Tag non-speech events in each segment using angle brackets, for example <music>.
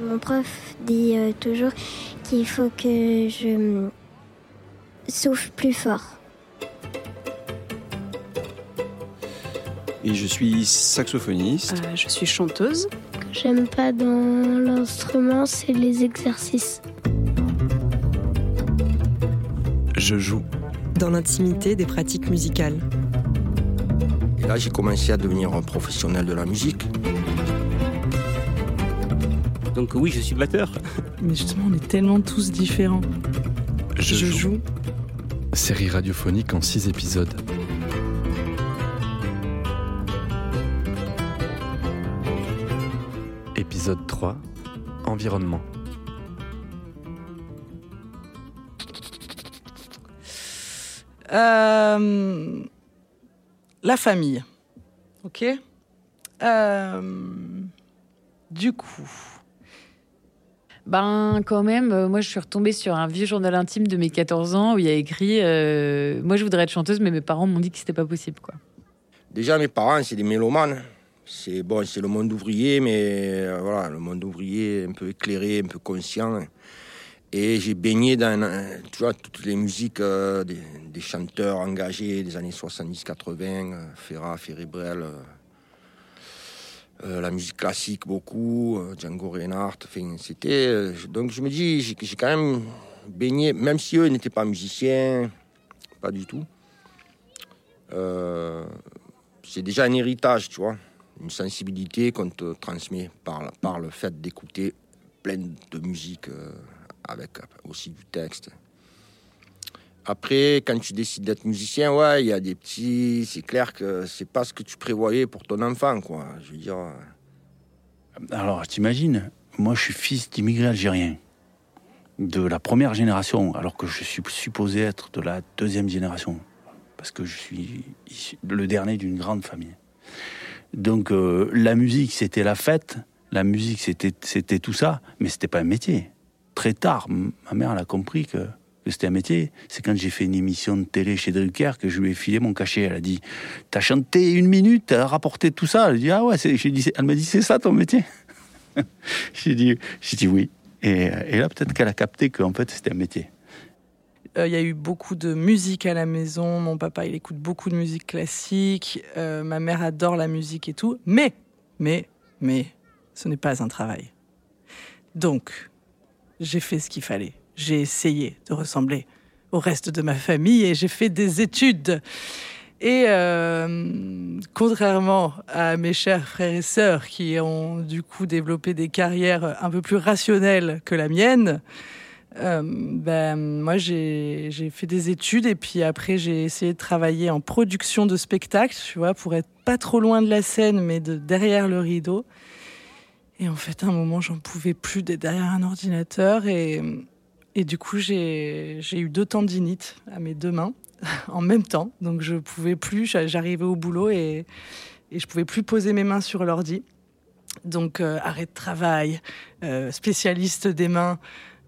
Mon prof dit euh, toujours qu'il faut que je souffle plus fort. Et je suis saxophoniste. Euh, je suis chanteuse. Ce que j'aime pas dans l'instrument, c'est les exercices. Je joue. Dans l'intimité des pratiques musicales. Et là, j'ai commencé à devenir un professionnel de la musique. Donc oui, je suis batteur. Mais justement, on est tellement tous différents. Je, joue. Série radiophonique en six épisodes. Épisode 3. Environnement. Euh, la famille. Ok? Euh, Du coup, Ben, quand même, euh, moi, je suis retombée sur un vieux journal intime de mes 14 ans où il y a écrit euh, Moi, je voudrais être chanteuse, mais mes parents m'ont dit que c'était pas possible, quoi. Déjà, mes parents, c'est des mélomanes. C'est bon, c'est le monde ouvrier, mais euh, voilà, le monde ouvrier un peu éclairé, un peu conscient. Et j'ai baigné dans tu vois, toutes les musiques des, des chanteurs engagés des années 70-80, euh, Ferrat, Ferry-Brel, euh, la musique classique beaucoup, euh, Django Reinhardt. C'était euh, donc je me dis, j'ai quand même baigné, même si eux n'étaient pas musiciens, pas du tout. C'est déjà un héritage, tu vois, une sensibilité qu'on te transmet par, par le fait d'écouter plein de musique avec aussi du texte. Après, quand tu décides d'être musicien, ouais, il y a des petits. C'est clair que c'est pas ce que tu prévoyais pour ton enfant, quoi. Je veux dire. euh, Alors, t'imagines, moi je suis fils d'immigrés algériens, de la première génération, alors que je suis supposé être de la deuxième génération, parce que je suis le dernier d'une grande famille. Donc euh, la musique c'était la fête, la musique c'était tout ça, mais c'était pas un métier. Très tard, ma mère elle a compris que, c'était un métier. C'est quand j'ai fait une émission de télé chez Drucker que je lui ai filé mon cachet. Elle a dit T'as chanté une minute, t'as rapporté tout ça. Elle dit Ah ouais, dit, elle m'a dit C'est ça ton métier <laughs> J'ai dit, dit oui. Et, euh, et là, peut-être qu'elle a capté qu'en fait, c'était un métier. euh, il y a eu beaucoup de musique à la maison. Mon papa, il écoute beaucoup de musique classique. Euh, ma mère adore la musique et tout. Mais, mais, mais, ce n'est pas un travail. Donc, j'ai fait ce qu'il fallait. J'ai essayé de ressembler au reste de ma famille et j'ai fait des études. Et euh, contrairement à mes chers frères et sœurs qui ont du coup développé des carrières un peu plus rationnelles que la mienne, euh, ben, moi j'ai fait des études et puis après j'ai essayé de travailler en production de spectacles, tu vois, pour être pas trop loin de la scène mais de derrière le rideau. Et en fait, à un moment, j'en pouvais plus d'être derrière un ordinateur et, et du coup, j'ai eu deux tendinites à mes deux mains <laughs> en même temps. Donc, je pouvais plus, j'a- j'arrivais au boulot et, et je pouvais plus poser mes mains sur l'ordi. Donc, euh, arrêt de travail, euh, spécialiste des mains.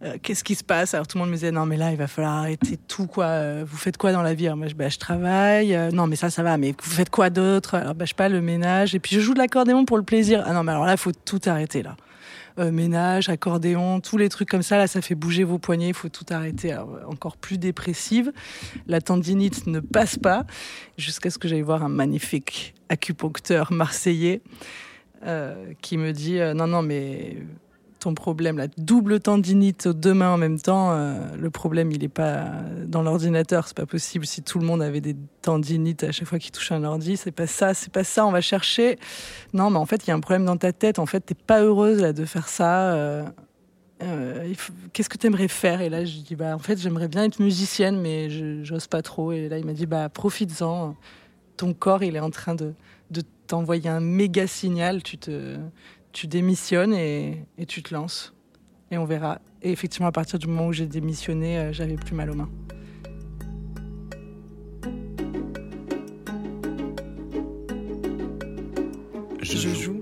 euh, Qu'est-ce qui se passe? Alors tout le monde me disait non mais là il va falloir arrêter tout quoi. Vous faites quoi dans la vie? Moi je, bah, travaille. Non mais ça ça va. Mais vous faites quoi d'autre? Alors bah, je pas le ménage. Et puis je joue de l'accordéon pour le plaisir. Ah non mais alors là faut tout arrêter là. Euh, ménage, accordéon, tous les trucs comme ça là ça fait bouger vos poignets. Il faut tout arrêter. Encore plus dépressive. La tendinite ne passe pas jusqu'à ce que j'aille voir un magnifique acupuncteur marseillais euh, qui me dit euh, non non mais ton problème, la double tendinite aux deux mains en même temps, euh, le problème, il n'est pas dans l'ordinateur, c'est pas possible. Si tout le monde avait des tendinites à chaque fois qu'il touche un ordi, c'est pas ça, c'est pas ça, on va chercher. Non, mais en fait, il y a un problème dans ta tête. En fait, t'es pas heureuse là, de faire ça. euh, euh, Qu'est-ce que tu aimerais faire? Et là, je dis, bah, en fait, j'aimerais bien être musicienne, mais j'ose pas trop. Et là, il m'a dit, bah, profites-en. Ton corps, il est en train de t'envoyer un méga signal. Tu te, tu démissionnes et, et tu te lances. Et on verra. Et effectivement, à partir du moment où j'ai démissionné, euh, j'avais plus mal aux mains. Je, joue.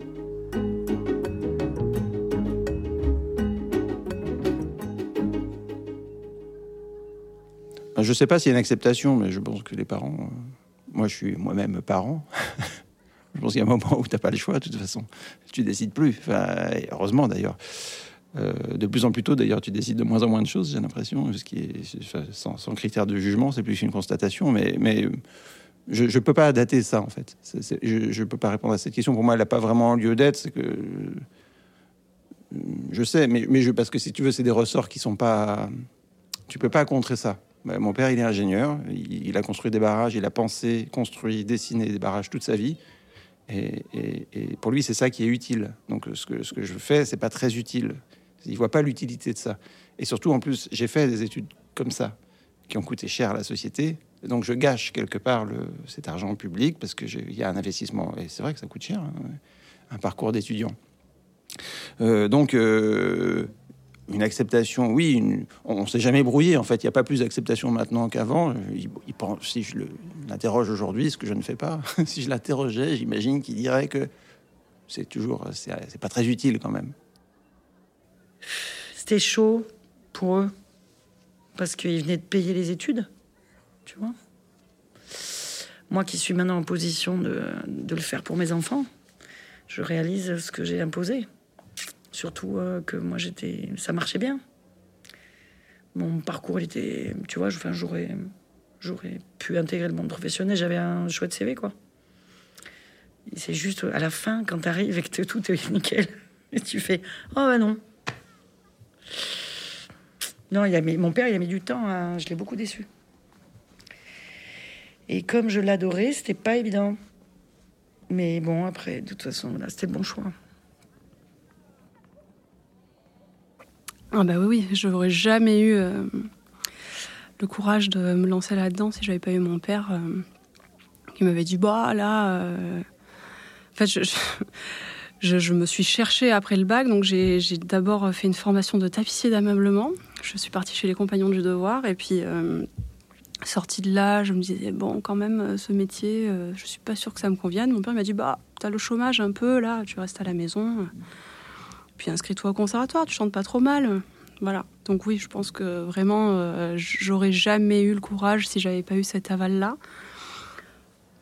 Je ne sais pas s'il y a une acceptation, mais je pense que les parents. euh, moi, je suis moi-même parent. <laughs> je pense qu'il y a un moment où tu n'as pas le choix, de toute façon. Tu décides plus. Heureusement d'ailleurs. Euh, de plus en plus tôt, d'ailleurs, tu décides de moins en moins de choses, j'ai l'impression, sans, sans, critère de jugement, c'est plus une constatation, mais, je ne peux pas dater ça, en fait. je ne peux pas répondre à cette question. Pour moi, elle n'a pas vraiment lieu d'être. Que je sais, mais, parce que si tu veux, c'est des ressorts qui sont pas. Tu peux pas contrer ça. Bah, mon père, il est ingénieur. Il, a construit des barrages. Il a pensé, construit, dessiné des barrages toute sa vie. Et, pour lui, c'est ça qui est utile. Donc, ce que, je fais, c'est pas très utile. Il voit pas l'utilité de ça. Et surtout, en plus, j'ai fait des études comme ça, qui ont coûté cher à la société. Donc, je gâche quelque part le, cet argent public parce qu'il y a un investissement. Et c'est vrai que ça coûte cher, hein, un parcours d'étudiant. Euh, donc, euh, une acceptation, oui, on ne s'est jamais brouillé. En fait, il n'y a pas plus d'acceptation maintenant qu'avant. Il, si je l'interroge aujourd'hui, ce que je ne fais pas, <laughs> si je l'interrogeais, j'imagine qu'il dirait que c'est toujours, c'est pas très utile quand même. C'était chaud pour eux parce qu'ils venaient de payer les études, tu vois. Moi qui suis maintenant en position de, de le faire pour mes enfants, je réalise ce que j'ai imposé. Surtout euh, que moi, j'étais, ça marchait bien. Mon parcours, il était, tu vois, enfin, j'aurais, j'aurais pu intégrer le monde professionnel. J'avais un chouette CV, quoi. C'est juste à la fin, quand tu arrives et que tout est <laughs> nickel, et tu fais, oh ben non. Non, il a mis, mon père, il a mis du temps. je l'ai beaucoup déçu. Et comme je l'adorais, c'était pas évident. Mais bon, après, de toute façon, là, c'était le bon choix. Ah bah oui, oui, je n'aurais jamais eu euh, le courage de me lancer là-dedans si j'avais pas eu mon père euh, qui m'avait dit bah là. Euh, en fait, je, je, me suis cherchée après le bac, donc j'ai d'abord fait une formation de tapissier d'ameublement. Je suis partie chez les Compagnons du Devoir et puis sortie de là, je me disais bon quand même ce métier, je suis pas sûre que ça me convienne. Mon père m'a dit bah t'as le chômage un peu là, tu restes à la maison. Puis inscris-toi au conservatoire, tu chantes pas trop mal. Voilà. Donc oui, je pense que vraiment, euh, j'aurais jamais eu le courage si j'avais pas eu cet aval-là.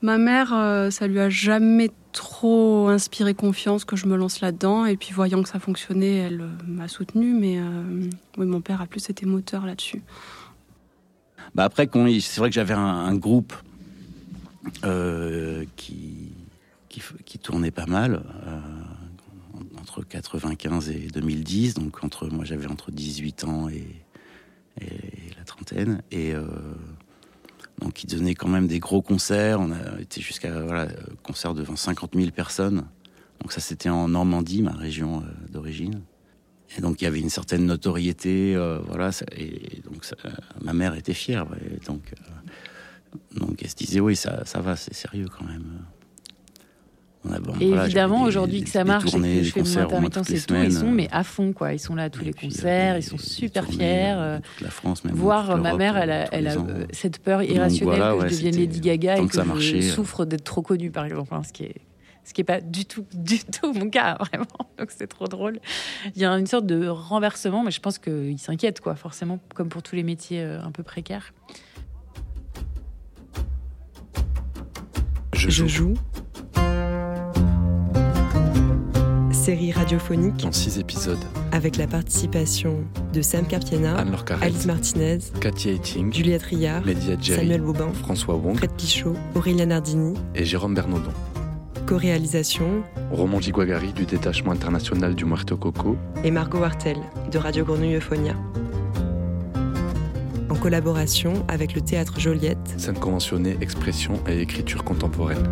Ma mère, euh, ça lui a jamais trop inspiré confiance que je me lance là-dedans. Et puis voyant que ça fonctionnait, elle euh, m'a soutenue. Mais oui, mon père a plus été moteur là-dessus. Bah après, c'est vrai que j'avais un, groupe qui, qui, tournait pas mal entre 95 et 2010, donc entre moi j'avais entre 18 ans et, la trentaine, et euh, donc il donnait quand même des gros concerts. On a été jusqu'à voilà concert devant 50 000 personnes. Donc ça c'était en Normandie, ma région euh, d'origine. Et donc il y avait une certaine notoriété, euh, voilà. et donc ma mère était fière. donc donc elle se disait oui ça ça va, c'est sérieux quand même et évidemment, aujourd'hui que ça marche et que je fais mon intermittence et tout, ils sont mais à fond, quoi. Ils sont là à tous les concerts, ils sont super fiers. Euh, la France, même Voir ma mère, elle a, elle a cette peur irrationnelle que je devienne Lady Gaga et que, je souffre d'être trop connue, par exemple. Hein, ce qui est ce qui est pas du tout, <laughs> du tout mon cas, <laughs> vraiment. Donc c'est trop drôle. Il y a une sorte de renversement, mais je pense qu'ils s'inquiètent, quoi, forcément, comme pour tous les métiers euh, un peu précaires. Je joue série radiophonique en six épisodes avec la participation de Sam Carpiena, Alice Martinez, Katia Etting, Juliette Rillard, Samuel Bobin, François Wong, Fred Pichot, Aurélien Nardini et Jérôme Bernaudon. Co-réalisation Roman Giguagari du détachement international du Muerto Coco et Margot Wartel de Radio Grenouille Euphonia. En collaboration avec le théâtre Joliette, scène conventionnée, expression et écriture contemporaine.